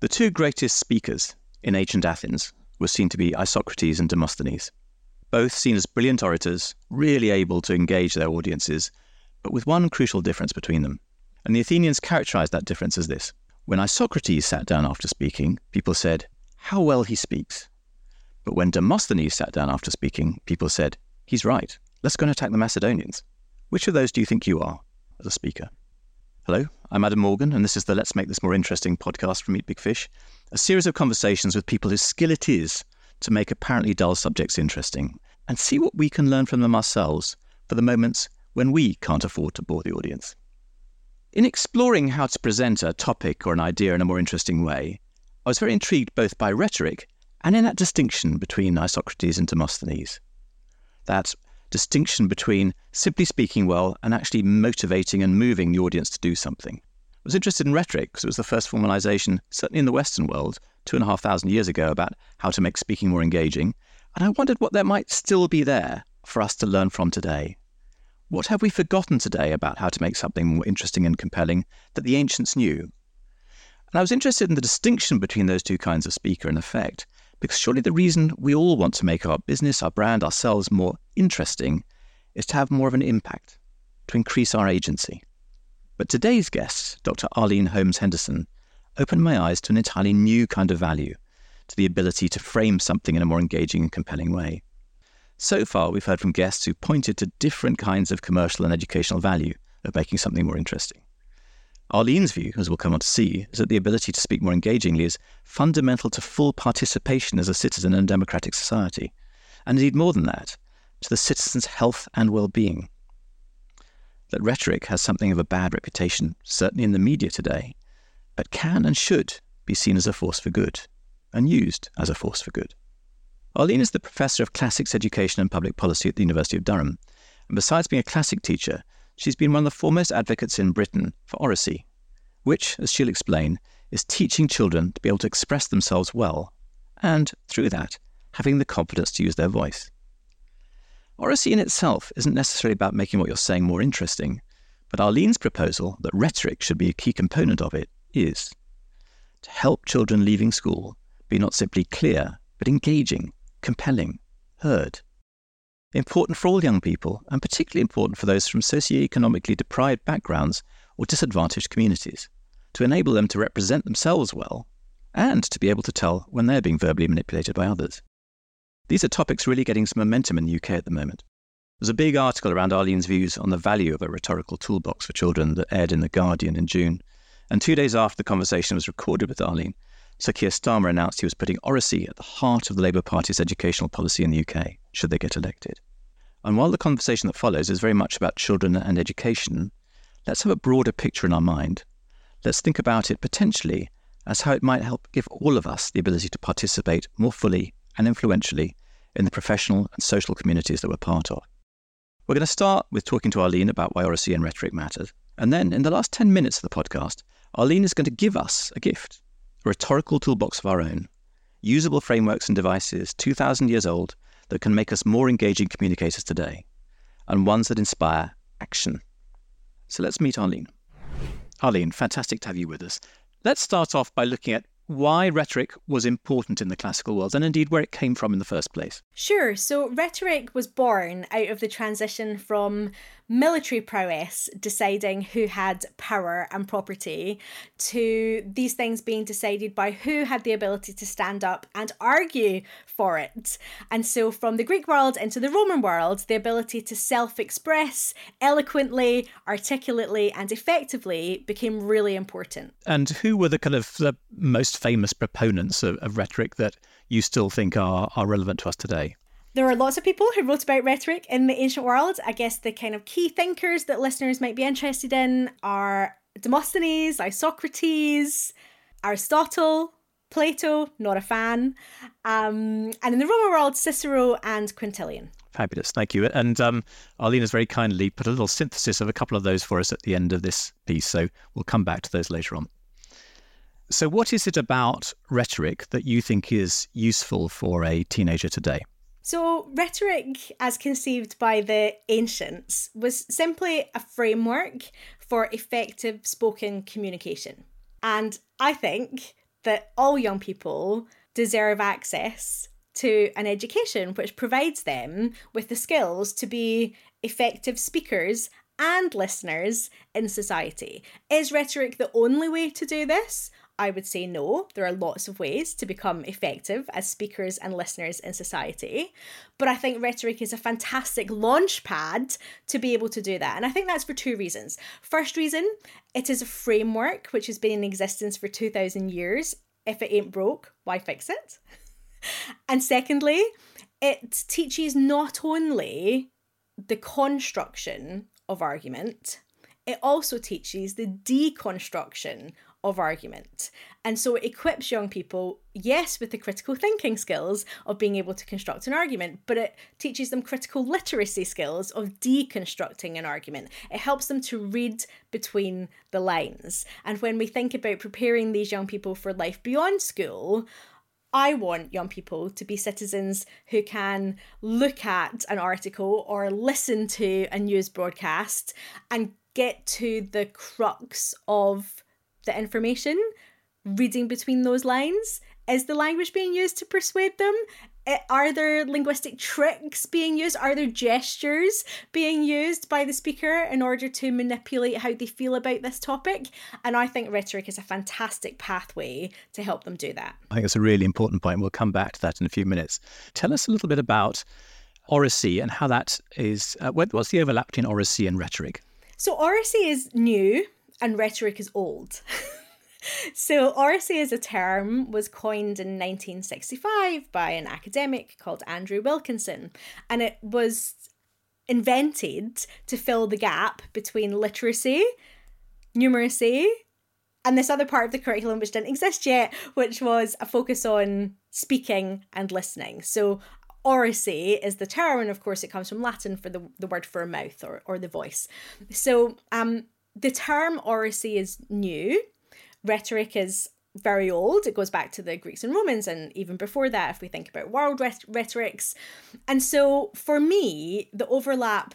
The two greatest speakers in ancient Athens were seen to be Isocrates and Demosthenes, both seen as brilliant orators, really able to engage their audiences, but with one crucial difference between them. And the Athenians characterized that difference as this When Isocrates sat down after speaking, people said, How well he speaks. But when Demosthenes sat down after speaking, people said, He's right. Let's go and attack the Macedonians. Which of those do you think you are as a speaker? Hello, I'm Adam Morgan, and this is the Let's Make This More Interesting podcast from Eat Big Fish, a series of conversations with people whose skill it is to make apparently dull subjects interesting and see what we can learn from them ourselves for the moments when we can't afford to bore the audience. In exploring how to present a topic or an idea in a more interesting way, I was very intrigued both by rhetoric and in that distinction between Isocrates and Demosthenes. That distinction between simply speaking well and actually motivating and moving the audience to do something. I was interested in rhetoric because it was the first formalization, certainly in the Western world, two and a half thousand years ago, about how to make speaking more engaging. And I wondered what there might still be there for us to learn from today. What have we forgotten today about how to make something more interesting and compelling that the ancients knew? And I was interested in the distinction between those two kinds of speaker and effect, because surely the reason we all want to make our business, our brand, ourselves more interesting is to have more of an impact, to increase our agency. But today's guest, Dr. Arlene Holmes Henderson, opened my eyes to an entirely new kind of value, to the ability to frame something in a more engaging and compelling way. So far, we've heard from guests who pointed to different kinds of commercial and educational value of making something more interesting. Arlene's view, as we'll come on to see, is that the ability to speak more engagingly is fundamental to full participation as a citizen in a democratic society, and indeed more than that, to the citizen's health and well being. That rhetoric has something of a bad reputation, certainly in the media today, but can and should be seen as a force for good, and used as a force for good. Arlene is the Professor of Classics Education and Public Policy at the University of Durham, and besides being a classic teacher, she's been one of the foremost advocates in Britain for oracy, which, as she'll explain, is teaching children to be able to express themselves well, and, through that, having the confidence to use their voice. Oracy in itself isn't necessarily about making what you're saying more interesting, but Arlene's proposal that rhetoric should be a key component of it is to help children leaving school be not simply clear, but engaging, compelling, heard, important for all young people, and particularly important for those from socioeconomically deprived backgrounds or disadvantaged communities, to enable them to represent themselves well and to be able to tell when they're being verbally manipulated by others. These are topics really getting some momentum in the UK at the moment. There's a big article around Arlene's views on the value of a rhetorical toolbox for children that aired in The Guardian in June. And two days after the conversation was recorded with Arlene, Sir Keir Starmer announced he was putting oracy at the heart of the Labour Party's educational policy in the UK, should they get elected. And while the conversation that follows is very much about children and education, let's have a broader picture in our mind. Let's think about it potentially as how it might help give all of us the ability to participate more fully and influentially in the professional and social communities that we're part of. We're going to start with talking to Arlene about why oracy and rhetoric matters. And then, in the last 10 minutes of the podcast, Arlene is going to give us a gift a rhetorical toolbox of our own, usable frameworks and devices 2,000 years old that can make us more engaging communicators today, and ones that inspire action. So let's meet Arlene. Arlene, fantastic to have you with us. Let's start off by looking at why rhetoric was important in the classical world and indeed where it came from in the first place. Sure. So, rhetoric was born out of the transition from military prowess deciding who had power and property to these things being decided by who had the ability to stand up and argue for it. And so, from the Greek world into the Roman world, the ability to self express eloquently, articulately, and effectively became really important. And who were the kind of the most famous proponents of, of rhetoric that you still think are, are relevant to us today? There are lots of people who wrote about rhetoric in the ancient world. I guess the kind of key thinkers that listeners might be interested in are Demosthenes, Isocrates, Aristotle, Plato, not a fan, um, and in the Roman world, Cicero and Quintilian. Fabulous, thank you. And um, Arlene has very kindly put a little synthesis of a couple of those for us at the end of this piece, so we'll come back to those later on. So, what is it about rhetoric that you think is useful for a teenager today? So, rhetoric, as conceived by the ancients, was simply a framework for effective spoken communication. And I think that all young people deserve access to an education which provides them with the skills to be effective speakers and listeners in society. Is rhetoric the only way to do this? I would say no. There are lots of ways to become effective as speakers and listeners in society. But I think rhetoric is a fantastic launch pad to be able to do that. And I think that's for two reasons. First reason, it is a framework which has been in existence for 2,000 years. If it ain't broke, why fix it? and secondly, it teaches not only the construction of argument, it also teaches the deconstruction of argument. And so it equips young people, yes, with the critical thinking skills of being able to construct an argument, but it teaches them critical literacy skills of deconstructing an argument. It helps them to read between the lines. And when we think about preparing these young people for life beyond school, I want young people to be citizens who can look at an article or listen to a news broadcast and get to the crux of the information, reading between those lines. Is the language being used to persuade them? Are there linguistic tricks being used? Are there gestures being used by the speaker in order to manipulate how they feel about this topic? And I think rhetoric is a fantastic pathway to help them do that. I think it's a really important point. We'll come back to that in a few minutes. Tell us a little bit about oracy and how that is. Uh, what's the overlap between oracy and rhetoric? So, oracy is new and rhetoric is old. so oracy as a term was coined in 1965 by an academic called Andrew Wilkinson and it was invented to fill the gap between literacy, numeracy, and this other part of the curriculum which didn't exist yet, which was a focus on speaking and listening. So oracy is the term, and of course it comes from Latin for the, the word for a mouth or, or the voice. So um the term oracy is new. Rhetoric is very old. It goes back to the Greeks and Romans, and even before that, if we think about world rhet- rhetorics. And so, for me, the overlap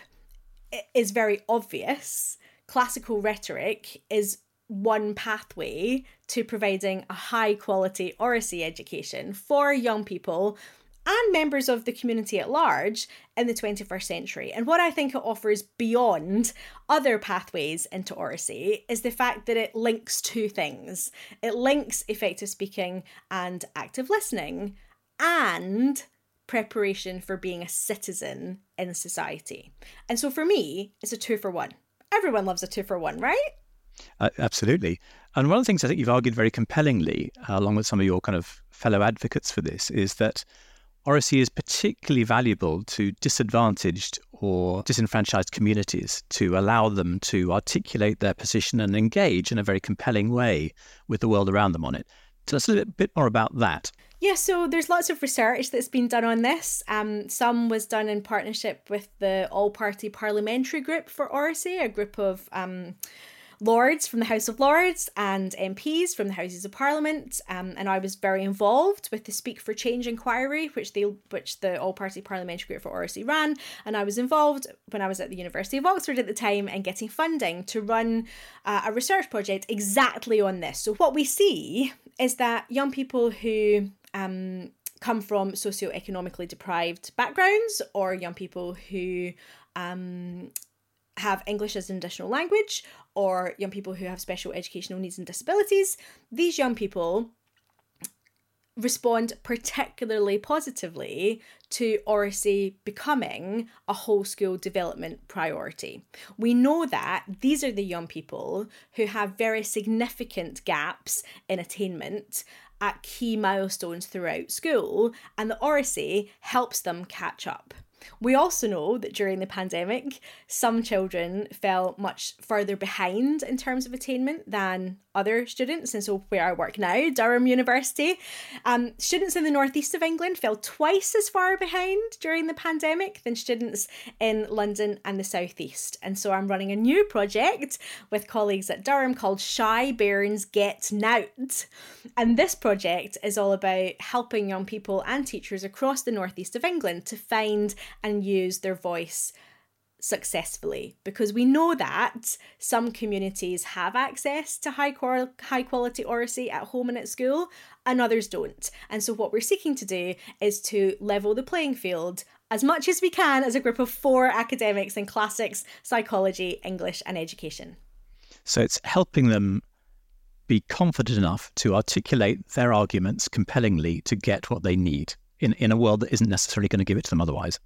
is very obvious. Classical rhetoric is one pathway to providing a high quality oracy education for young people and members of the community at large in the 21st century. And what I think it offers beyond other pathways into oracy is the fact that it links two things it links effective speaking and active listening, and preparation for being a citizen in society. And so for me, it's a two for one. Everyone loves a two for one, right? Uh, absolutely. And one of the things I think you've argued very compellingly, uh, along with some of your kind of fellow advocates for this, is that Oracy is particularly valuable to disadvantaged or disenfranchised communities to allow them to articulate their position and engage in a very compelling way with the world around them on it. Tell us a little bit more about that. Yeah, so there's lots of research that's been done on this. Um, some was done in partnership with the All Party Parliamentary Group for Oracy, a group of um, Lords from the House of Lords and MPs from the Houses of Parliament, um, and I was very involved with the Speak for Change inquiry, which they which the All Party Parliamentary Group for Oracy ran, and I was involved when I was at the University of Oxford at the time and getting funding to run uh, a research project exactly on this. So what we see is that young people who um, come from socioeconomically deprived backgrounds or young people who um, have English as an additional language or young people who have special educational needs and disabilities, these young people respond particularly positively to oracy becoming a whole school development priority. We know that these are the young people who have very significant gaps in attainment at key milestones throughout school, and the oracy helps them catch up. We also know that during the pandemic, some children fell much further behind in terms of attainment than other students. And so, where I work now, Durham University, um, students in the northeast of England fell twice as far behind during the pandemic than students in London and the southeast. And so, I'm running a new project with colleagues at Durham called Shy Bairns Get Nowt. And this project is all about helping young people and teachers across the northeast of England to find and use their voice successfully because we know that some communities have access to high, qual- high quality oracy at home and at school and others don't. And so, what we're seeking to do is to level the playing field as much as we can as a group of four academics in classics, psychology, English, and education. So, it's helping them be confident enough to articulate their arguments compellingly to get what they need in, in a world that isn't necessarily going to give it to them otherwise.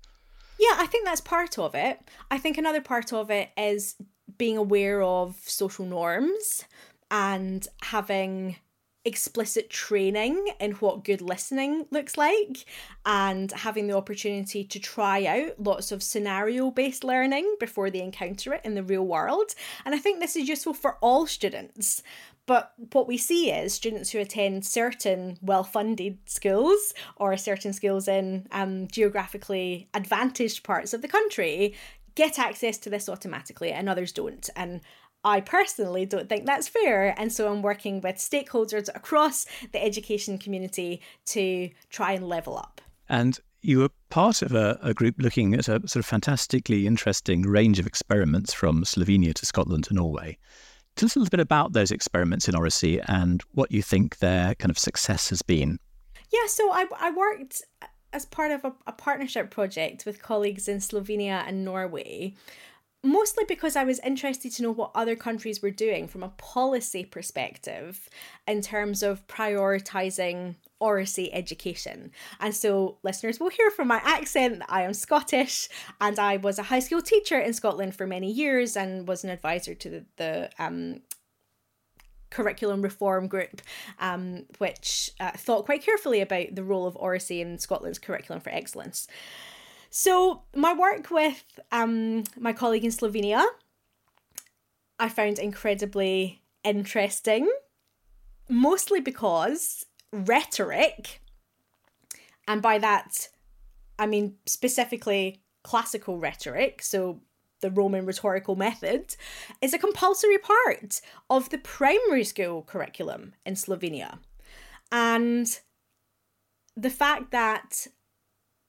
Yeah, I think that's part of it. I think another part of it is being aware of social norms and having explicit training in what good listening looks like and having the opportunity to try out lots of scenario based learning before they encounter it in the real world. And I think this is useful for all students. But what we see is students who attend certain well funded schools or certain schools in um, geographically advantaged parts of the country get access to this automatically and others don't. And I personally don't think that's fair. And so I'm working with stakeholders across the education community to try and level up. And you were part of a, a, group looking at a sort of fantastically interesting range of experiments from Slovenia to Scotland to Norway. Tell us a little bit about those experiments in oracy and what you think their kind of success has been. Yeah, so I, I worked as part of a, a partnership project with colleagues in Slovenia and Norway mostly because I was interested to know what other countries were doing from a policy perspective in terms of prioritizing oracy education. And so listeners will hear from my accent that I am Scottish and I was a high school teacher in Scotland for many years and was an advisor to the, the um, curriculum reform group, um, which uh, thought quite carefully about the role of oracy in Scotland's curriculum for excellence. So, my work with um, my colleague in Slovenia, I found incredibly interesting, mostly because rhetoric, and by that I mean specifically classical rhetoric, so the Roman rhetorical method, is a compulsory part of the primary school curriculum in Slovenia. And the fact that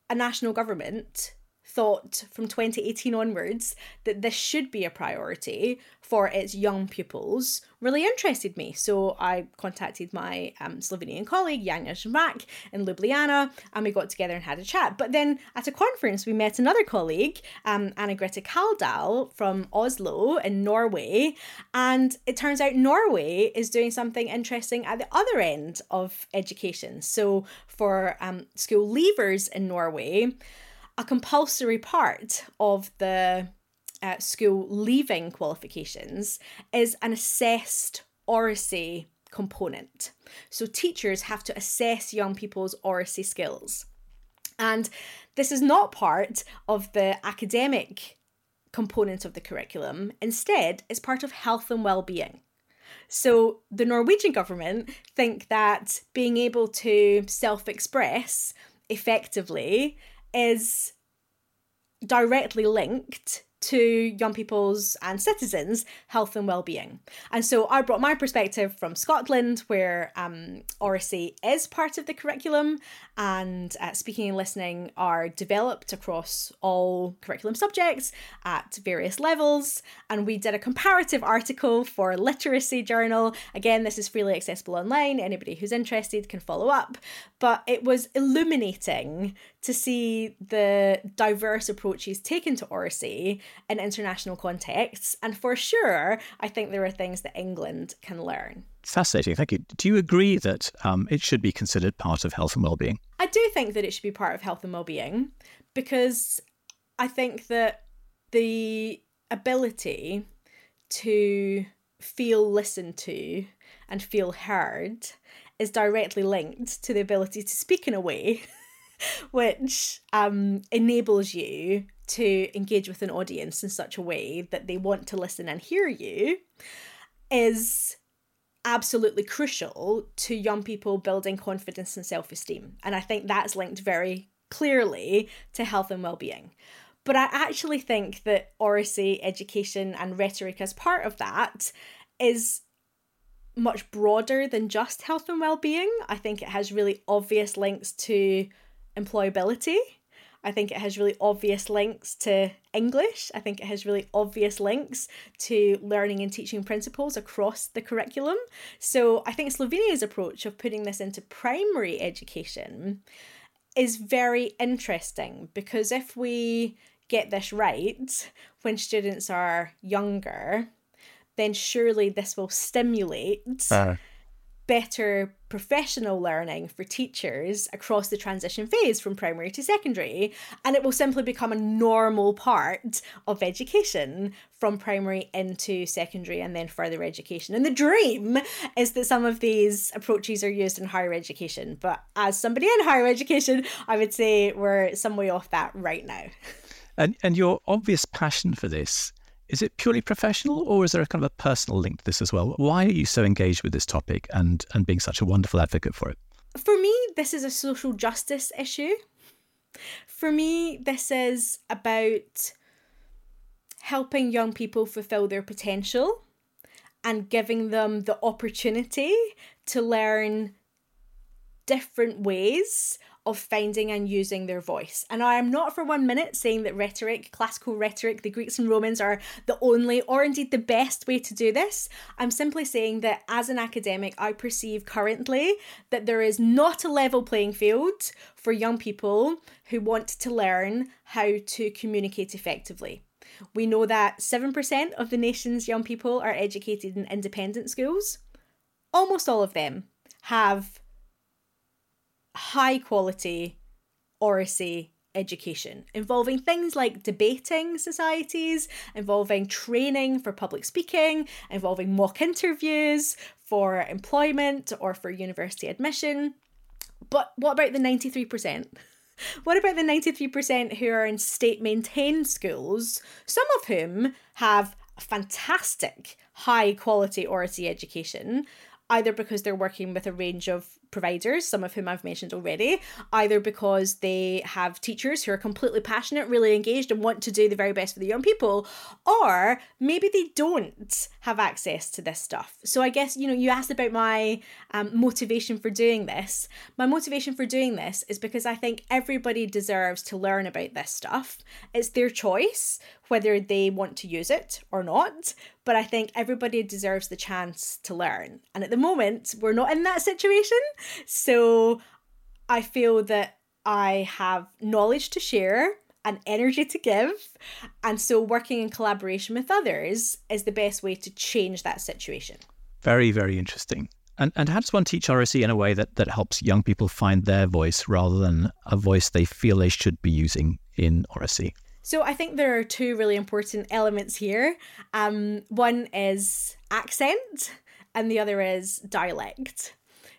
a national government thought from 2018 onwards that this should be a priority for its young pupils really interested me. So I contacted my um, Slovenian colleague, Janja Žmak, in Ljubljana, and we got together and had a chat. But then at a conference, we met another colleague, um, Anna Greta Kaldal from Oslo in Norway. And it turns out Norway is doing something interesting at the other end of education. So for um, school leavers in Norway, a compulsory part of the uh, school leaving qualifications is an assessed oracy component. So teachers have to assess young people's oracy skills. And this is not part of the academic component of the curriculum. Instead, it's part of health and well-being. So the Norwegian government think that being able to self-express effectively is directly linked to young people's and citizens' health and well-being. And so I brought my perspective from Scotland, where um, is part of the curriculum, and uh, speaking and listening are developed across all curriculum subjects at various levels. And we did a comparative article for Literacy Journal. Again, this is freely accessible online. Anybody who's interested can follow up. But it was illuminating to see the diverse approaches taken to oracy in international contexts. And for sure, I think there are things that England can learn. Fascinating. Thank you. Do you agree that um, it should be considered part of health and well-being? I do think that it should be part of health and well-being because I think that the ability to feel listened to and feel heard is directly linked to the ability to speak in a way which um, enables you to engage with an audience in such a way that they want to listen and hear you is absolutely crucial to young people building confidence and self esteem. And I think that's linked very clearly to health and well being. But I actually think that oracy, education, and rhetoric as part of that is much broader than just health and well being. I think it has really obvious links to employability. I think it has really obvious links to English. I think it has really obvious links to learning and teaching principles across the curriculum. So I think Slovenia's approach of putting this into primary education is very interesting because if we get this right when students are younger, then surely this will stimulate uh better professional learning for teachers across the transition phase from primary to secondary. And it will simply become a normal part of education from primary into secondary and then further education. And the dream is that some of these approaches are used in higher education. But as somebody in higher education, I would say we're some way off that right now. And, and your obvious passion for this is it purely professional or is there a kind of a personal link to this as well? Why are you so engaged with this topic and, and being such a wonderful advocate for it? For me, this is a social justice issue. For me, this is about helping young people fulfill their potential and giving them the opportunity to learn different ways of finding and using their voice. And I am not for one minute saying that rhetoric, classical rhetoric, the Greeks and Romans are the only or indeed the best way to do this. I'm simply saying that as an academic, I perceive currently that there is not a level playing field for young people who want to learn how to communicate effectively. We know that 7% of the nation's young people are educated in independent schools. Almost all of them have high quality oracy education involving things like debating societies, involving training for public speaking, involving mock interviews for employment or for university admission. But what about the 93%? What about the 93% who are in state maintained schools, some of whom have fantastic high quality oracy education, either because they're working with a range of providers, some of whom I've mentioned already, either because they have teachers who are completely passionate, really engaged, and want to do the very best for the young people, or maybe they don't have access to this stuff. So I guess, you know, you asked about my um, motivation for doing this. My motivation for doing this is because I think everybody deserves to learn about this stuff. It's their choice whether they want to use it or not. But I think everybody deserves the chance to learn. And at the moment, we're not in that situation. So I feel that I have knowledge to share and energy to give. And so working in collaboration with others is the best way to change that situation. Very, very interesting. And, and how does one teach oracy in a way that, that helps young people find their voice rather than a voice they feel they should be using in oracy? So I think there are two really important elements here. Um, one is accent, and the other is dialect.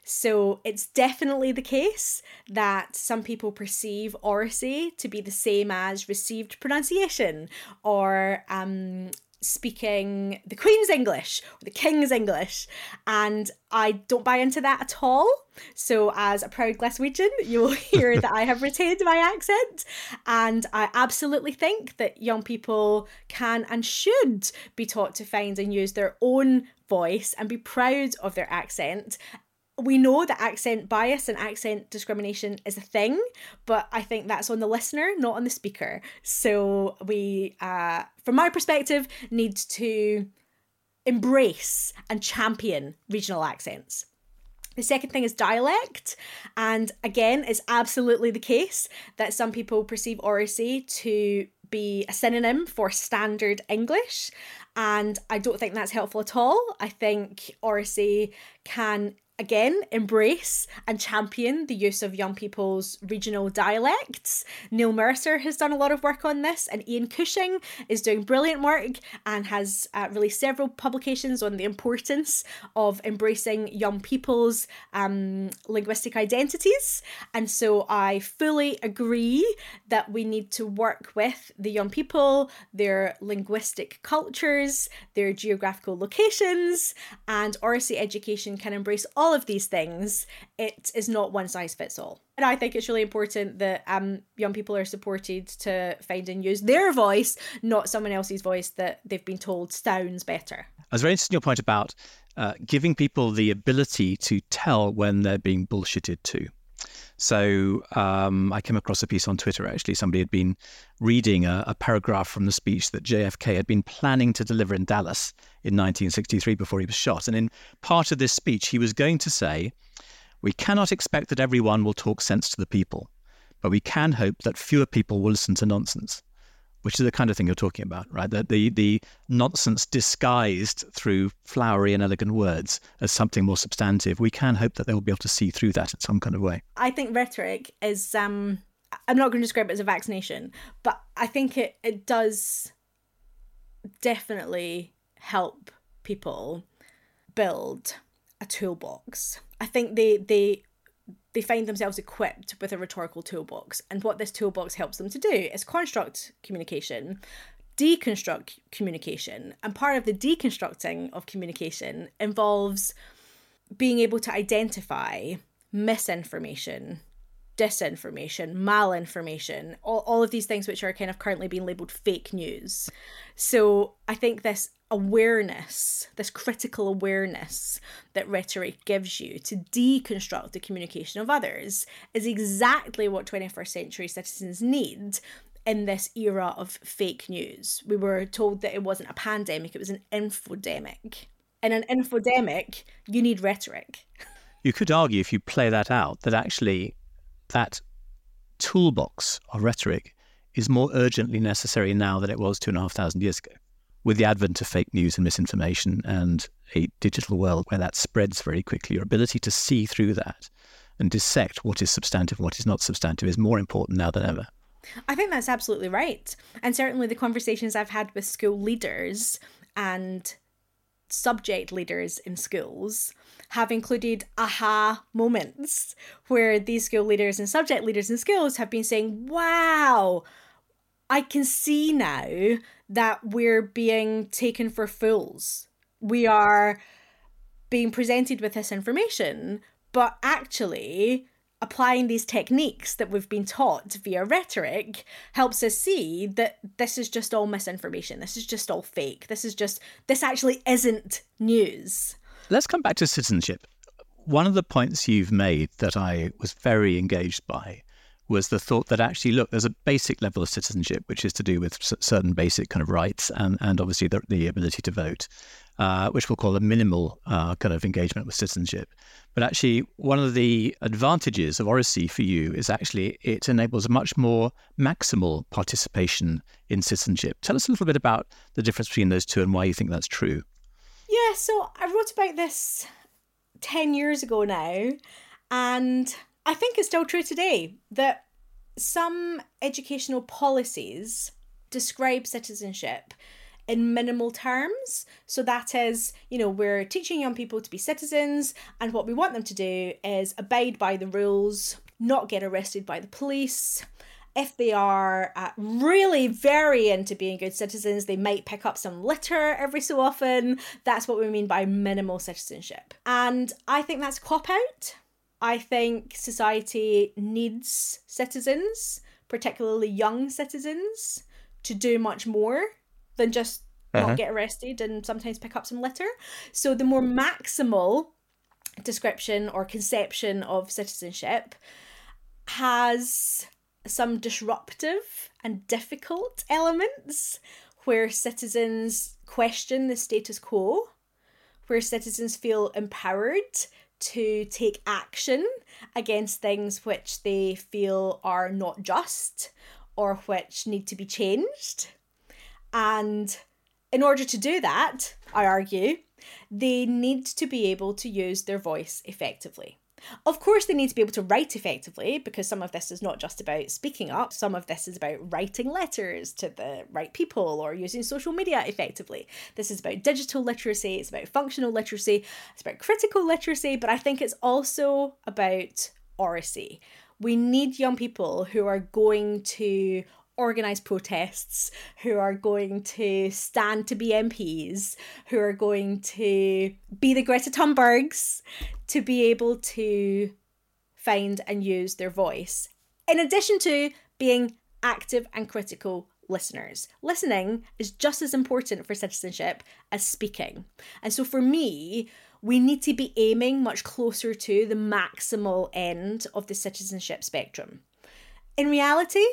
So it's definitely the case that some people perceive oracy to be the same as received pronunciation or um, speaking the Queen's English or the King's English. And I don't buy into that at all. So, as a proud Glaswegian, you will hear that I have retained my accent. And I absolutely think that young people can and should be taught to find and use their own voice and be proud of their accent we know that accent bias and accent discrimination is a thing, but I think that's on the listener, not on the speaker. So we, uh, from my perspective, need to embrace and champion regional accents. The second thing is dialect, and again, it's absolutely the case that some people perceive oracy to be a synonym for standard English, and I don't think that's helpful at all. I think oracy can again embrace and champion the use of young people's regional dialects. Neil Mercer has done a lot of work on this, and Ian Cushing is doing brilliant work and has uh, released several publications on the importance of embracing young people's um, linguistic identities. And so I fully agree that we need to work with the young people, their linguistic cultures, their geographical locations, and oracy education can embrace all all of these things, it is not one size fits all. And I think it's really important that um, young people are supported to find and use their voice, not someone else's voice that they've been told sounds better. I was very interested in your point about uh, giving people the ability to tell when they're being bullshitted to. So um, I came across a piece on Twitter actually. Somebody had been reading a, a, paragraph from the speech that JFK had been planning to deliver in Dallas in 1963 before he was shot. And in part of this speech, he was going to say, We cannot expect that everyone will talk sense to the people, but we can hope that fewer people will listen to nonsense which is the kind of thing you're talking about, right? That the the nonsense disguised through flowery and elegant words as something more substantive. We can hope that they will be able to see through that in some kind of way. I think rhetoric is um I'm not going to describe it as a vaccination, but I think it it does definitely help people build a toolbox. I think they they they find themselves equipped with a rhetorical toolbox. And what this toolbox helps them to do is construct communication, deconstruct communication. And part of the deconstructing of communication involves being able to identify misinformation, disinformation, malinformation, all, all of these things which are kind of currently being labeled fake news. So I think this awareness, this critical awareness that rhetoric gives you to deconstruct the communication of others is exactly what 21st century citizens need in this era of fake news. We were told that it wasn't a pandemic, it was an infodemic. In an infodemic, you need rhetoric. You could argue, if you play that out, that actually that toolbox of rhetoric is more urgently necessary now than it was two and a half thousand years ago with the advent of fake news and misinformation and a digital world where that spreads very quickly, your ability to see through that and dissect what is substantive and what is not substantive is more important now than ever. I think that's absolutely right. And certainly the conversations I've had with school leaders and subject leaders in schools have included aha moments where these school leaders and subject leaders in schools have been saying, wow, I can see now that we're being taken for fools. We are being presented with this information, but actually applying these techniques that we've been taught via rhetoric helps us see that this is just all misinformation. This is just all fake. This is just, this actually isn't news. Let's come back to citizenship. One of the points you've made that I was very engaged by was the thought that actually, look, there's a basic level of citizenship, which is to do with certain basic kind of rights and, and obviously the, the ability to vote, uh, which we'll call a minimal uh, kind of engagement with citizenship. But actually, one of the advantages of Oracy for you is actually it enables much more maximal participation in citizenship. Tell us a little bit about the difference between those two and why you think that's true. Yeah, so I wrote about this 10 years ago now, and I think it's still true today that some educational policies describe citizenship in minimal terms. So that is, you know, we're teaching young people to be citizens, and what we want them to do is abide by the rules, not get arrested by the police. If they are uh, really very into being good citizens, they might pick up some litter every so often. That's what we mean by minimal citizenship. And I think that's cop out. I think society needs citizens, particularly young citizens, to do much more than just uh-huh. not get arrested and sometimes pick up some litter. So the more maximal description or conception of citizenship has some disruptive and difficult elements where citizens question the status quo, where citizens feel empowered to take action against things which they feel are not just or which need to be changed. And in order to do that, I argue, they need to be able to use their voice effectively. Of course, they need to be able to write effectively because some of this is not just about speaking up, some of this is about writing letters to the right people or using social media effectively. This is about digital literacy, it's about functional literacy, it's about critical literacy, but I think it's also about oracy. We need young people who are going to organise protests, who are going to stand to be MPs, who are going to be the Greta Thunbergs, to be able to find and use their voice. In addition to being active and critical listeners. Listening is just as important for citizenship as speaking. And so for me, we need to be aiming much closer to the maximal end of the citizenship spectrum. In reality,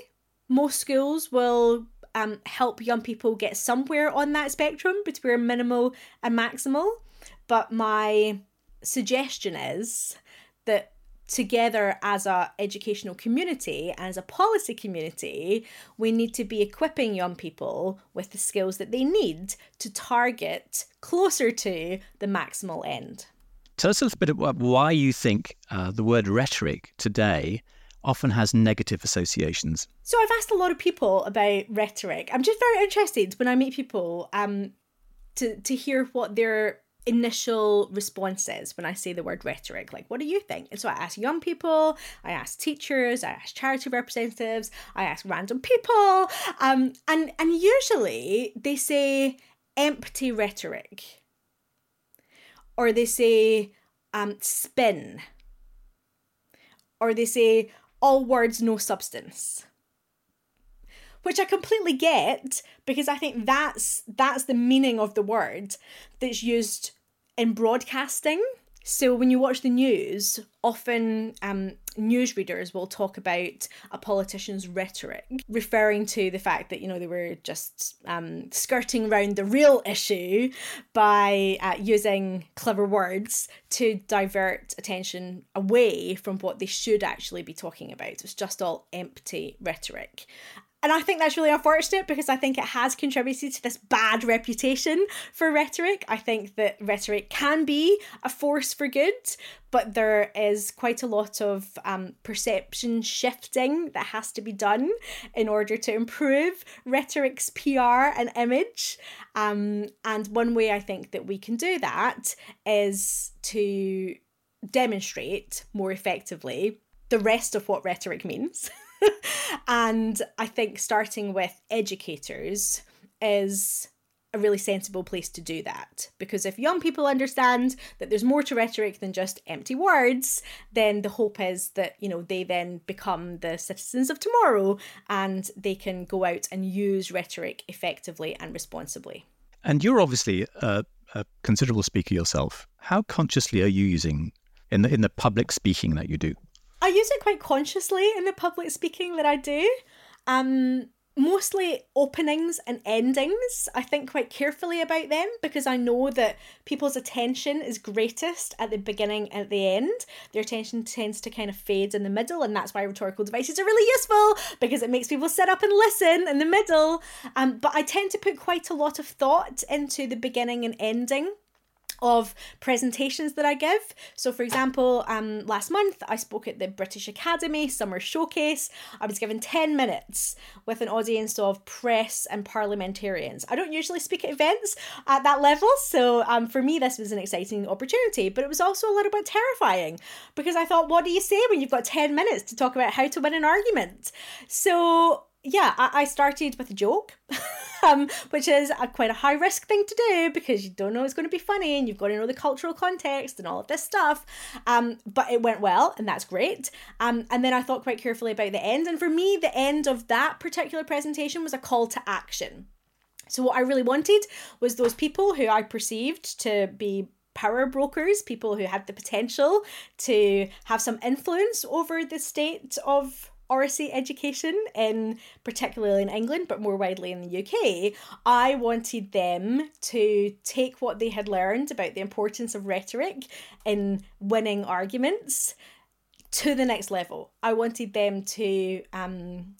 most schools will um, help young people get somewhere on that spectrum between minimal and maximal. But my suggestion is that together as a educational community as a policy community we need to be equipping young people with the skills that they need to target closer to the maximal end tell us a little bit about why you think uh, the word rhetoric today often has negative associations so i've asked a lot of people about rhetoric i'm just very interested when i meet people um, to, to hear what their initial response is when I say the word rhetoric. Like, what do you think? And so I ask young people, I ask teachers, I ask charity representatives, I ask random people, um, and and usually they say empty rhetoric, or they say um, spin, or they say all words no substance which I completely get because I think that's that's the meaning of the word that's used in broadcasting. So when you watch the news, often um, newsreaders will talk about a politician's rhetoric, referring to the fact that you know they were just um, skirting around the real issue by uh, using clever words to divert attention away from what they should actually be talking about. It's just all empty rhetoric. And I think that's really unfortunate because I think it has contributed to this bad reputation for rhetoric. I think that rhetoric can be a force for good, but there is quite a lot of um, perception shifting that has to be done in order to improve rhetoric's PR and image. Um, and one way I think that we can do that is to demonstrate more effectively the rest of what rhetoric means. and I think starting with educators is a really sensible place to do that. Because if young people understand that there's more to rhetoric than just empty words, then the hope is that, you know, they then become the citizens of tomorrow and they can go out and use rhetoric effectively and responsibly. And you're obviously a, a considerable speaker yourself. How consciously are you using in the in the public speaking that you do? I use it quite consciously in the public speaking that I do. Um, mostly openings and endings. I think quite carefully about them because I know that people's attention is greatest at the beginning and at the end. Their attention tends to kind of fade in the middle, and that's why rhetorical devices are really useful because it makes people sit up and listen in the middle. Um, but I tend to put quite a lot of thought into the beginning and ending of presentations that I give. So, for example, um, last month I spoke at the British Academy Summer Showcase. I was given 10 minutes with an audience of press and parliamentarians. I don't usually speak at events at that level, so um, for me, this was an exciting opportunity, but it was also a little bit terrifying because I thought, what do you say when you've got 10 minutes to talk about how to win an argument? So, yeah, I, I started with a joke, um, which is a, quite a high risk thing to do because you don't know it's going to be funny and you've got to know the cultural context and all of this stuff. Um, but it went well, and that's great. Um, and then I thought quite carefully about the end, and for me, the end of that particular presentation was a call to action. So what I really wanted was those people who I perceived to be power brokers, people who had the potential to have some influence over the state of oracy education in particularly in England, but more widely in the UK, I wanted them to take what they had learned about the importance of rhetoric in winning arguments to the next level. I wanted them to um,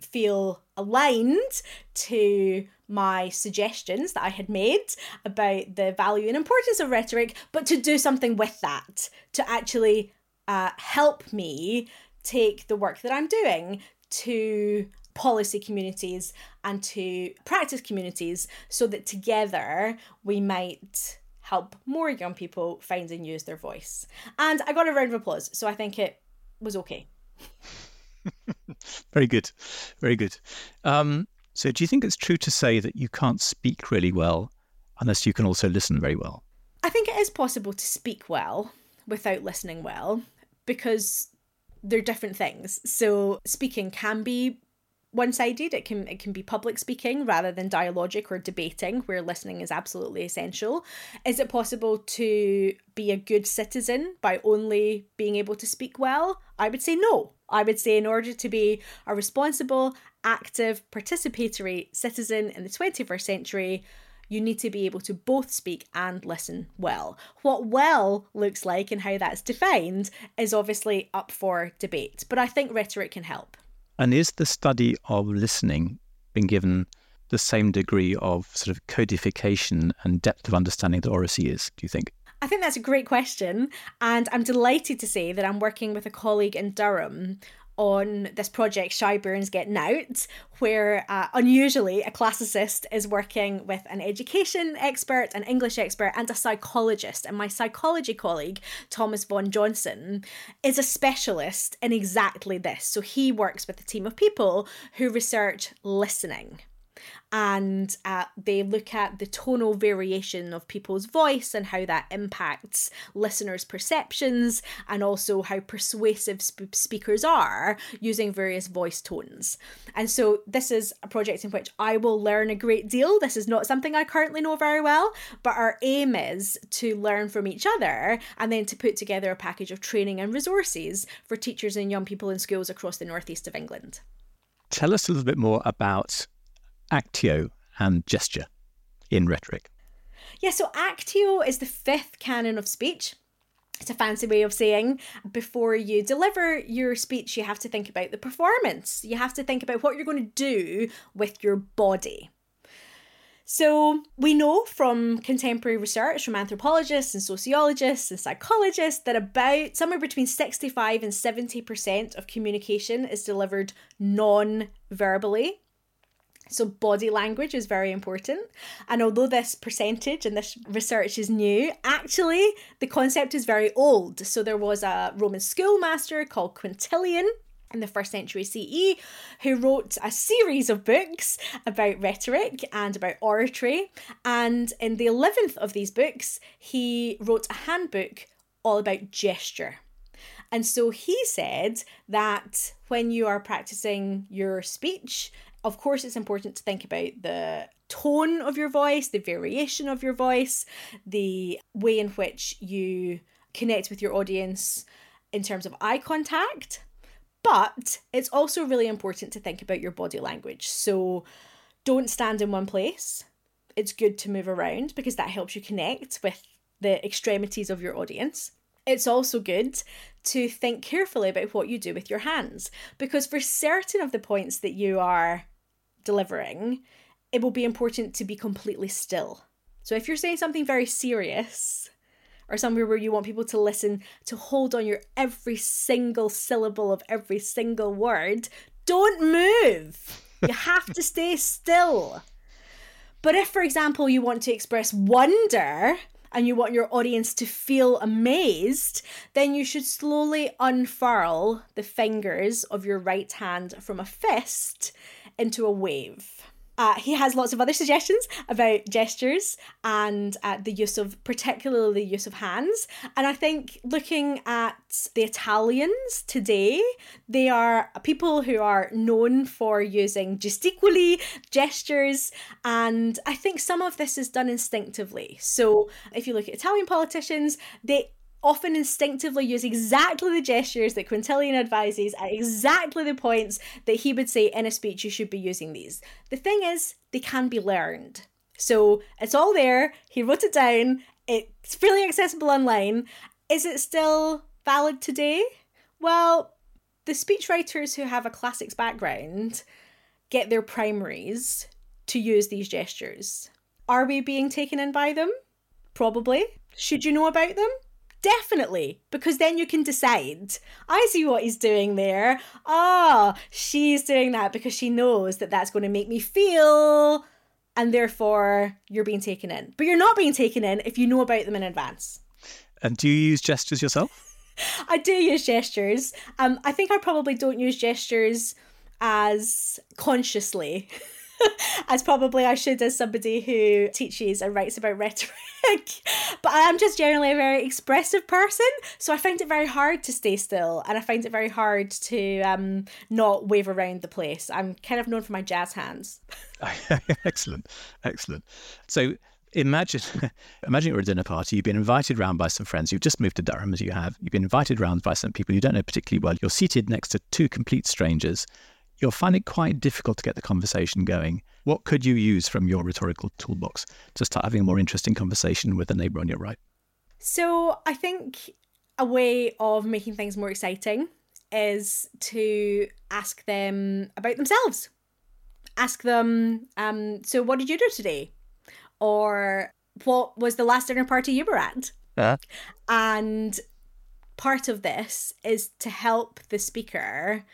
feel aligned to my suggestions that I had made about the value and importance of rhetoric, but to do something with that, to actually uh, help me take the work that I'm doing to policy communities and to practice communities so that together we might help more young people find and use their voice. And I got a round of applause, so I think it was okay. very good, very good. Um, so, do you think it's true to say that you can't speak really well unless you can also listen very well? I think it is possible to speak well without listening well because they're different things. So speaking can be one-sided. It can it can be public speaking rather than dialogic or debating where listening is absolutely essential. Is it possible to be a good citizen by only being able to speak well? I would say no. I would say in order to be a responsible active participatory citizen in the 21st century you need to be able to both speak and listen well. What well looks like and how that's defined is obviously up for debate, but I think rhetoric can help. And is the study of listening been given the same degree of sort of codification and depth of understanding that oracy is, do you think? I think that's a great question. And I'm delighted to say that I'm working with a colleague in Durham on this project Shy Bairns Get Nowt, where uh, unusually a classicist is working with an education expert, an English expert, and a psychologist. And my psychology colleague, Thomas Vaughan Johnston, is a specialist in exactly this. So he works with a team of people who research listening and uh, they look at the tonal variation of people's voice and how that impacts listeners' perceptions and also how persuasive sp- speakers are using various voice tones. And so, this is a project in which I will learn a great deal. This is not something I currently know very well, but our aim is to learn from each other and then to put together a package of training and resources for teachers and young people in schools across the northeast of England. Tell us a little bit more about actio and gesture in rhetoric? Yeah, so actio is the fifth canon of speech. It's a fancy way of saying before you deliver your speech, you have to think about the performance. You have to think about what you're going to do with your body. So, we know from contemporary research from anthropologists and sociologists and psychologists that about somewhere between 65 and 70% of communication is delivered non verbally. So, body language is very important. And although this percentage and this research is new, actually, the concept is very old. So, there was a Roman schoolmaster called Quintilian in the first century CE who wrote a series of books about rhetoric and about oratory. And in the 11th of these books, he wrote a handbook all about gesture. And so he said that when you are practicing your speech, of course, it's important to think about the tone of your voice, the variation of your voice, the way in which you connect with your audience in terms of eye contact. But it's also really important to think about your body language. So don't stand in one place. It's good to move around because that helps you connect with the extremities of your audience. It's also good to think carefully about what you do with your hands because for certain of the points that you are delivering, it will be important to be completely still. So if you're saying something very serious or somewhere where you want people to listen to hold on your every single syllable of every single word, don't move. You have to stay still. But if, for example, you want to express wonder and you want your audience to feel amazed, then you should slowly unfurl the fingers of your right hand from a fist into a wave. Uh, he has lots of other suggestions about gestures and uh, the use of, particularly the use of hands. And I think looking at the Italians today, they are people who are known for using gesticuli, gestures, and I think some of this is done instinctively. So if you look at Italian politicians, they often instinctively use exactly the gestures that Quintilian advises at exactly the points that he would say in a speech you should be using these. The thing is, they can be learned. So it's all there, he wrote it down, it's freely accessible online. Is it still valid today? Well, the speechwriters who have a classics background get their primaries to use these gestures. Are we being taken in by them? Probably. Should you know about them? Definitely, because then you can decide. I see what he's doing there. Ah, oh, she's doing that because she knows that that's going to make me feel, and therefore you're being taken in. But you're not being taken in if you know about them in advance. And do you use gestures yourself? I do use gestures. Um, I think I probably don't use gestures as consciously as probably I should as somebody who teaches and writes about rhetoric. but I am just generally a very expressive person, so I find it very hard to stay still and I find it very hard to um, not wave around the place. I'm kind of known for my jazz hands. excellent, excellent. So imagine imagine you're at a dinner party you've been invited round by some friends you've just moved to durham as you have you've been invited round by some people you don't know particularly well you're seated next to two complete strangers you'll find it quite difficult to get the conversation going what could you use from your rhetorical toolbox to start having a more interesting conversation with the neighbour on your right so i think a way of making things more exciting is to ask them about themselves ask them um, so what did you do today or what was the last dinner party you were at? Uh-huh. And part of this is to help the speaker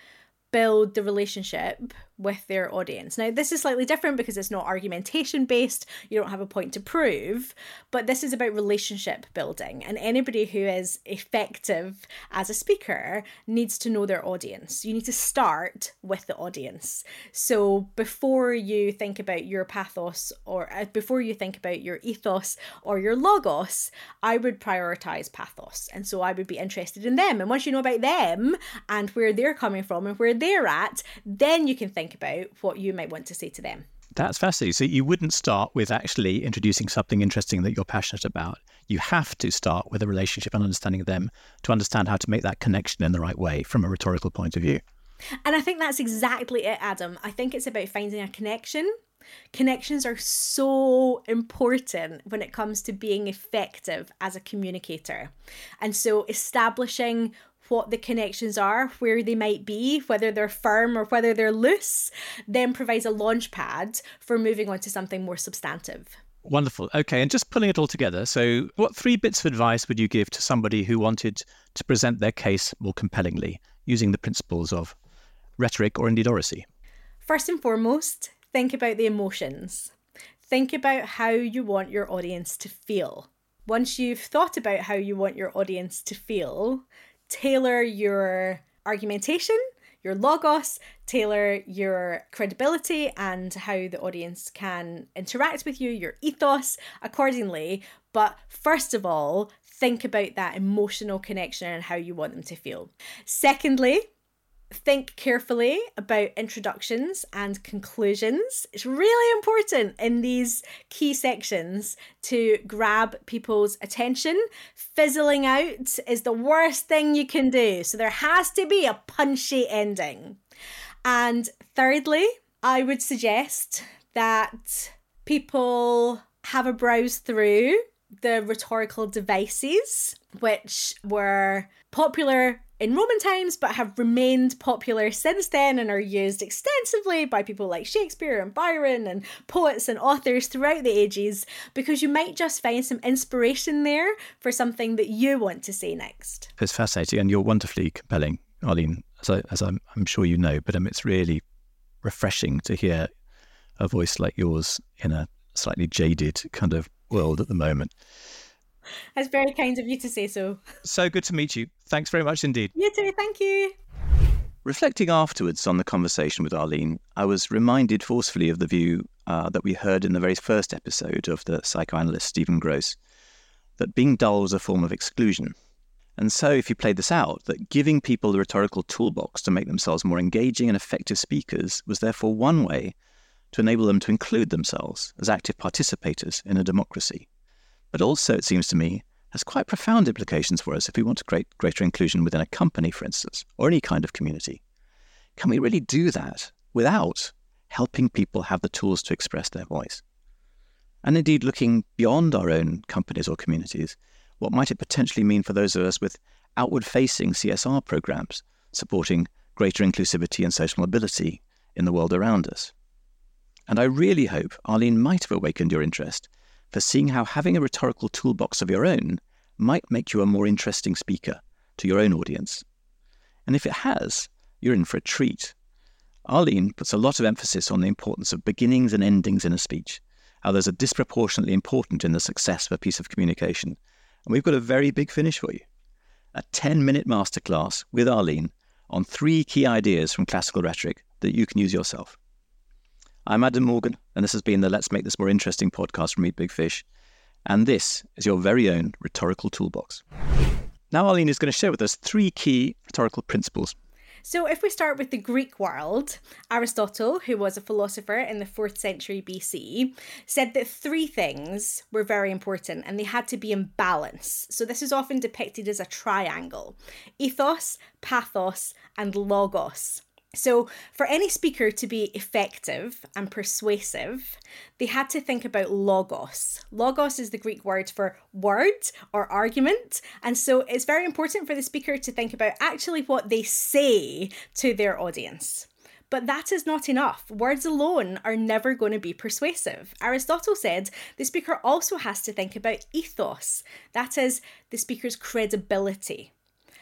build the relationship with their audience. Now, this is slightly different because it's not argumentation based, you don't have a point to prove, but this is about relationship building. And anybody who is effective as a speaker needs to know their audience. You need to start with the audience. So, before you think about your pathos or uh, before you think about your ethos or your logos, I would prioritize pathos. And so, I would be interested in them. And once you know about them and where they're coming from and where they're at, then you can think think about what you might want to say to them. That's fascinating. So you wouldn't start with actually introducing something interesting that you're passionate about. You have to start with a relationship and understanding them to understand how to make that connection in the right way from a rhetorical point of view. And I think that's exactly it, Adam. I think it's about finding a connection. Connections are so important when it comes to being effective as a communicator. And so establishing what the connections are, where they might be, whether they're firm or whether they're loose, then provides a launch pad for moving on to something more substantive. Wonderful. Okay, and just pulling it all together. So, what three bits of advice would you give to somebody who wanted to present their case more compellingly using the principles of rhetoric or indeed oracy? First and foremost, think about the emotions. Think about how you want your audience to feel. Once you've thought about how you want your audience to feel, tailor your argumentation, your logos, tailor your credibility and how the audience can interact with you, your ethos accordingly. But first of all, think about that emotional connection and how you want them to feel. Secondly, think carefully about introductions and conclusions. It's really important in these key sections to grab people's attention. Fizzling out is the worst thing you can do. So there has to be a punchy ending. And thirdly, I would suggest that people have a browse through the rhetorical devices which were popular in Roman times, but have remained popular since then and are used extensively by people like Shakespeare and Byron and poets and authors throughout the ages, because you might just find some inspiration there for something that you want to say next. It's fascinating, and you're wonderfully compelling, Arlene, as, I, as I'm, I'm sure you know, but um, it's really refreshing to hear a voice like yours in a slightly jaded kind of world at the moment. That's very kind of you to say so. So good to meet you. Thanks very much indeed. You too. Thank you. Reflecting afterwards on the conversation with Arlene, I was reminded forcefully of the view uh, that we heard in the very first episode of the psychoanalyst Stephen Grosz that being dull was a form of exclusion. And so, if you play this out, that giving people the rhetorical toolbox to make themselves more engaging and effective speakers was therefore one way to enable them to include themselves as active participators in a democracy. But also, it seems to me, has quite profound implications for us if we want to create greater inclusion within a company, for instance, or any kind of community. Can we really do that without helping people have the tools to express their voice? And indeed, looking beyond our own companies or communities, what might it potentially mean for those of us with outward facing CSR programs supporting greater inclusivity and social mobility in the world around us? And I really hope Arlene might have awakened your interest for seeing how having a rhetorical toolbox of your own might make you a more interesting speaker to your own audience. And if it has, you're in for a treat. Arlene puts a lot of emphasis on the importance of beginnings and endings in a speech, how those are disproportionately important in the success of a piece of communication. And we've got a very big finish for you a 10 minute masterclass with Arlene on three key ideas from classical rhetoric that you can use yourself. I'm Adam Morgan, and this has been the Let's Make This More Interesting podcast from Eat Big Fish. And this is your very own rhetorical toolbox. Now, Arlene is going to share with us three key rhetorical principles. So, if we start with the Greek world, Aristotle, who was a philosopher in the 4th century BC, said that three things were very important and they had to be in balance. So, this is often depicted as a triangle ethos, pathos, and logos. So, for any speaker to be effective and persuasive, they had to think about logos. Logos is the Greek word for word or argument. And so, it's very important for the speaker to think about actually what they say to their audience. But that is not enough. Words alone are never going to be persuasive. Aristotle said the speaker also has to think about ethos, that is, the speaker's credibility.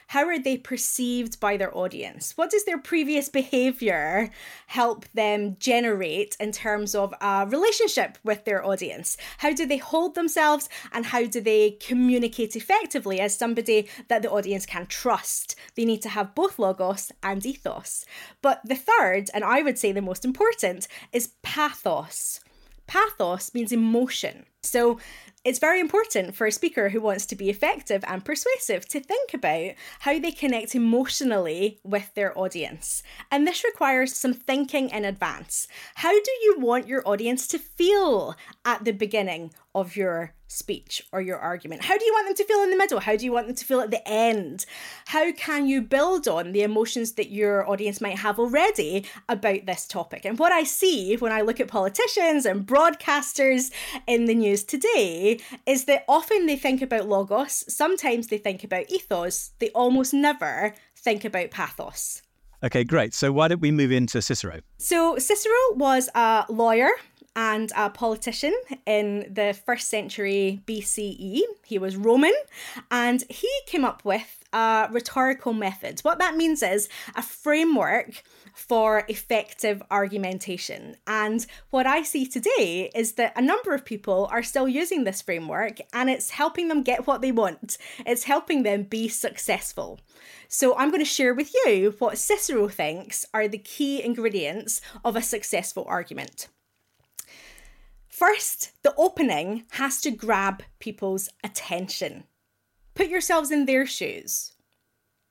How are they perceived by their audience? What does their previous behavior help them generate in terms of a relationship with their audience? How do they hold themselves and how do they communicate effectively as somebody that the audience can trust? They need to have both logos and ethos. But the third, and I would say the most important, is pathos. Pathos means emotion. So it's very important for a speaker who wants to be effective and persuasive to think about how they connect emotionally with their audience. And this requires some thinking in advance. How do you want your audience to feel at the beginning of your speech or your argument? How do you want them to feel in the middle? How do you want them to feel at the end? How can you build on the emotions that your audience might have already about this topic? And what I see when I look at politicians and broadcasters in the news today is that often they think about logos, sometimes they think about ethos, they almost never think about pathos. Okay, great. So why don't we move into Cicero? So Cicero was a lawyer and a politician in the first century BCE. He was Roman and he came up with a rhetorical method. What that means is a framework for effective argumentation. And what I see today is that a number of people are still using this framework and it's helping them get what they want, it's helping them be successful. So, I'm going to share with you what Cicero thinks are the key ingredients of a successful argument. First, the opening has to grab people's attention. Put yourselves in their shoes.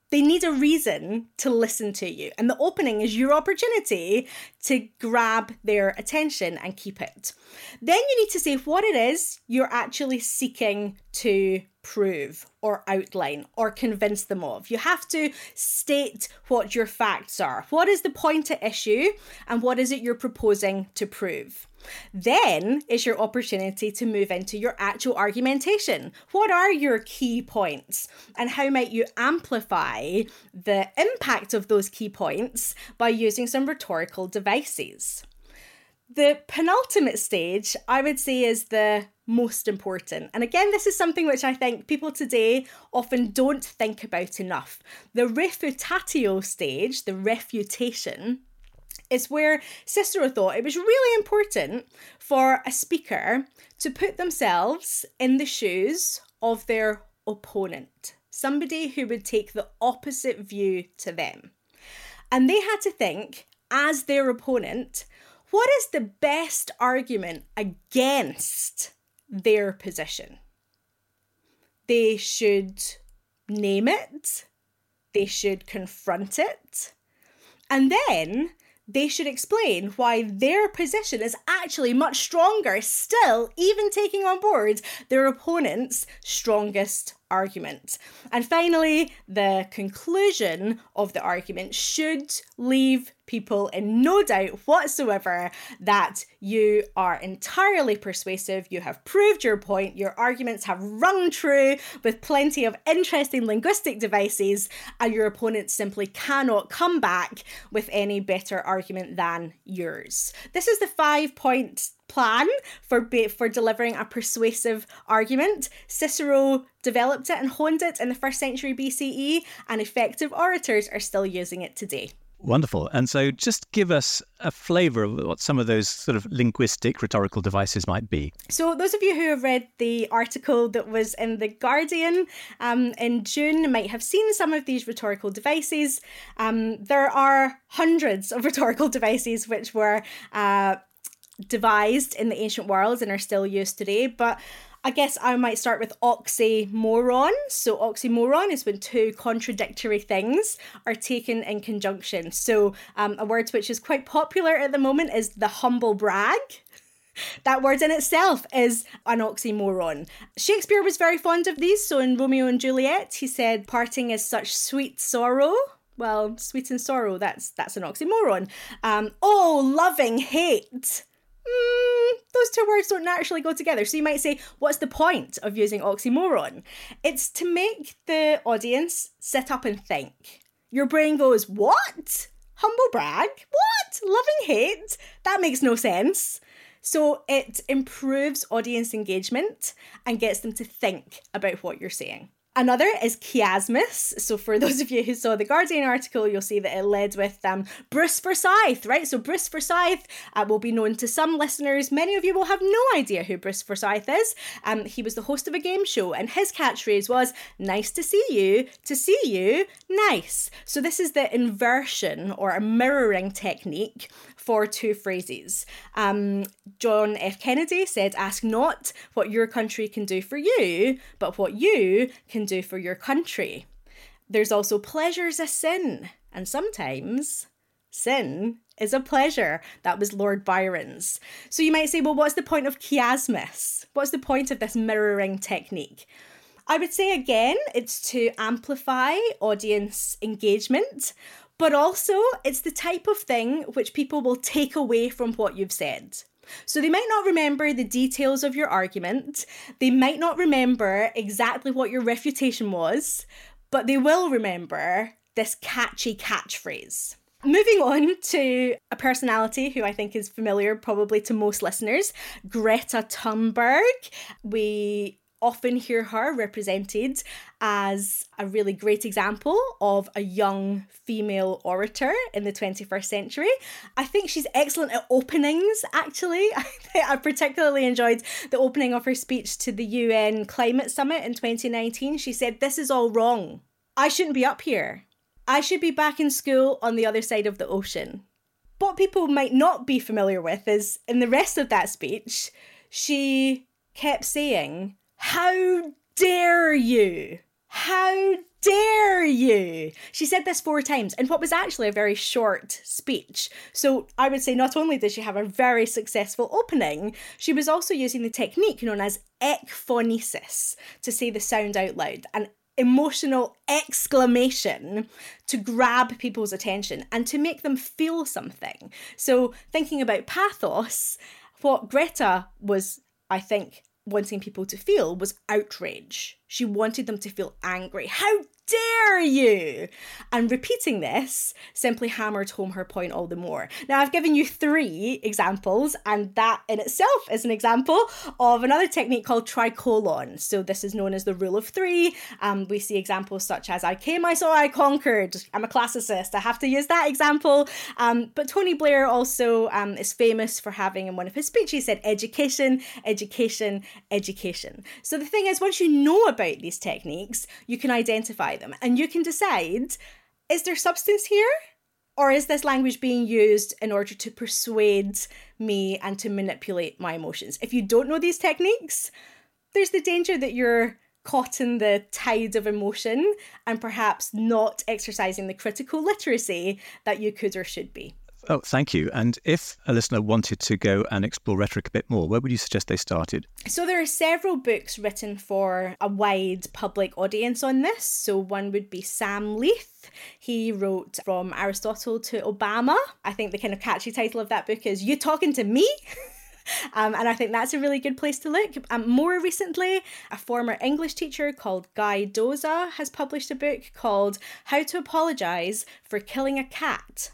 They need a reason to listen to you, and the opening is your opportunity to grab their attention and keep it. Then you need to say what it is you're actually seeking to prove or outline or convince them of. You have to state what your facts are. What is the point at issue, and what is it you're proposing to prove? Then is your opportunity to move into your actual argumentation. What are your key points? And how might you amplify the impact of those key points by using some rhetorical devices? The penultimate stage, I would say, is the most important. And again, this is something which I think people today often don't think about enough. The refutatio stage, the refutation, is where Cicero thought it was really important for a speaker to put themselves in the shoes of their opponent, somebody who would take the opposite view to them. And they had to think, as their opponent, what is the best argument against their position? They should name it, they should confront it, and then they should explain why their position is actually much stronger, still, even taking on board their opponent's strongest argument. And finally, the conclusion of the argument should leave people in no doubt whatsoever that you are entirely persuasive, you have proved your point, your arguments have rung true with plenty of interesting linguistic devices, and your opponent simply cannot come back with any better argument than yours. This is the five point plan for be- for delivering a persuasive argument. Cicero developed it and honed it in the first century BCE, and effective orators are still using it today. Wonderful. And so just give us a flavour of what some of those sort of linguistic rhetorical devices might be. So, those of you who have read the article that was in The Guardian um, in June might have seen some of these rhetorical devices. Um, there are hundreds of rhetorical devices which were. Uh, devised in the ancient world and are still used today. But I guess I might start with oxymoron. So, oxymoron is when two contradictory things are taken in conjunction. So, um, a word which is quite popular at the moment is the humble brag. That word in itself is an oxymoron. Shakespeare was very fond of these. So, in Romeo and Juliet, he said, Parting is such sweet sorrow. Well, sweet and sorrow, that's that's an oxymoron. Um, oh, loving hate mm, those two words don't naturally go together. So you might say, what's the point of using oxymoron? It's to make the audience sit up and think. Your brain goes, what? Humble brag? What? Loving hate? That makes no sense. So it improves audience engagement and gets them to think about what you're saying. Another is chiasmus. So, for those of you who saw the Guardian article, you'll see that it led with um, Bruce Forsyth, right? So, Bruce Forsyth uh, will be known to some listeners. Many of you will have no idea who Bruce Forsyth is. Um, he was the host of a game show, and his catchphrase was, Nice to see you, to see you, nice. So, this is the inversion or a mirroring technique for two phrases. Um, John F. Kennedy said, Ask not what your country can do for you, but what you can do for your country. There's also pleasure's a sin, and sometimes sin is a pleasure. That was Lord Byron's. So you might say, well, what's the point of chiasmus? What's the point of this mirroring technique? I would say again, it's to amplify audience engagement, but also it's the type of thing which people will take away from what you've said. So they might not remember the details of your argument, they might not remember exactly what your refutation was, but they will remember this catchy catchphrase. Moving on to a personality who I think is familiar probably to most listeners, Greta Thunberg. We often hear her represented as a really great example of a young female orator in the 21st century. I think she's excellent at openings, actually. I particularly enjoyed the opening of her speech to the UN Climate Summit in 2019. She said, This is all wrong. I shouldn't be up here. I should be back in school on the other side of the ocean. What people might not be familiar with is in the rest of that speech, she kept saying, how dare you? How dare you? She said this four times in what was actually a very short speech. So I would say not only did she have a very successful opening, she was also using the technique known as ekphonesis to say the sound out loud. An emotional exclamation to grab people's attention and to make them feel something. So, thinking about pathos, what Greta was, I think, wanting people to feel was outrage. She wanted them to feel angry. How dare you? And repeating this simply hammered home her point all the more. Now, I've given you three examples, and that in itself is an example of another technique called tricolon. So, this is known as the rule of three. Um, we see examples such as I came, I saw, I conquered. I'm a classicist. I have to use that example. Um, but Tony Blair also um, is famous for having in one of his speeches said education, education, education. So, the thing is, once you know about these techniques, you can identify them and you can decide is there substance here? Or is this language being used in order to persuade me and to manipulate my emotions? If you don't know these techniques, there's the danger that you're caught in the tide of emotion and perhaps not exercising the critical literacy that you could or should be. Oh, thank you. And if a listener wanted to go and explore rhetoric a bit more, where would you suggest they started? So, there are several books written for a wide public audience on this. So, one would be Sam Leith. He wrote From Aristotle to Obama. I think the kind of catchy title of that book is You Talking to Me? Um, and I think that's a really good place to look. Um, more recently, a former English teacher called Guy Doza has published a book called How to Apologise for Killing a Cat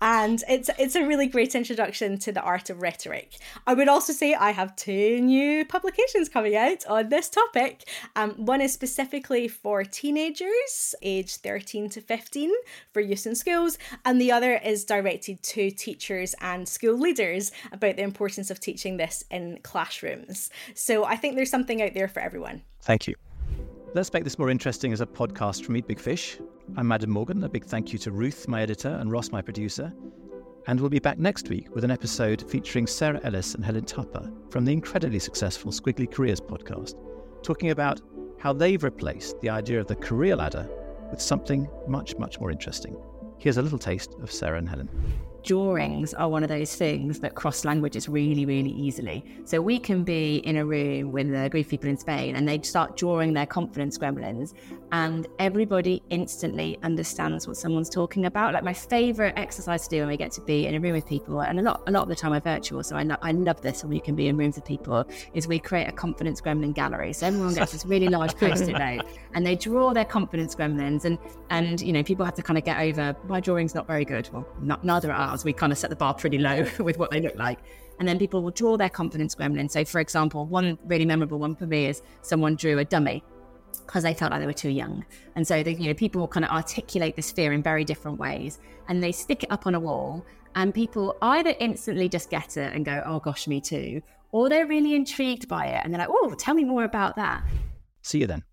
and it's it's a really great introduction to the art of rhetoric. I would also say I have two new publications coming out on this topic. Um, one is specifically for teenagers, aged 13 to 15, for use in schools, and the other is directed to teachers and school leaders about the importance of teaching this in classrooms. So I think there's something out there for everyone. Thank you. Let's make this more interesting as a podcast from Eat Big Fish. I'm Adam Morgan. A big thank you to Ruth, my editor, and Ross, my producer. And we'll be back next week with an episode featuring Sarah Ellis and Helen Tupper from the incredibly successful Squiggly Careers podcast, talking about how they've replaced the idea of the career ladder with something much, much more interesting. Here's a little taste of Sarah and Helen drawings are one of those things that cross languages really, really easily. So we can be in a room with the grief people in Spain and they start drawing their confidence gremlins, and everybody instantly understands what someone's talking about. Like my favorite exercise to do when we get to be in a room with people, and a lot, a lot of the time I'm virtual, so I, lo- I love this when we can be in rooms with people, is we create a confidence gremlin gallery. So everyone gets this really large post-it note and they draw their confidence gremlins, and and you know people have to kind of get over my drawing's not very good. Well, not, neither are We kind of set the bar pretty low with what they look like. And then people will draw their confidence gremlin. So, for example, one really memorable one for me is someone drew a dummy because they felt like they were too young. And so, they, you know, people will kind of articulate this fear in very different ways, and they stick it up on a wall. And people either instantly just get it and go, "Oh gosh, me too," or they're really intrigued by it and they're like, "Oh, tell me more about that." See you then.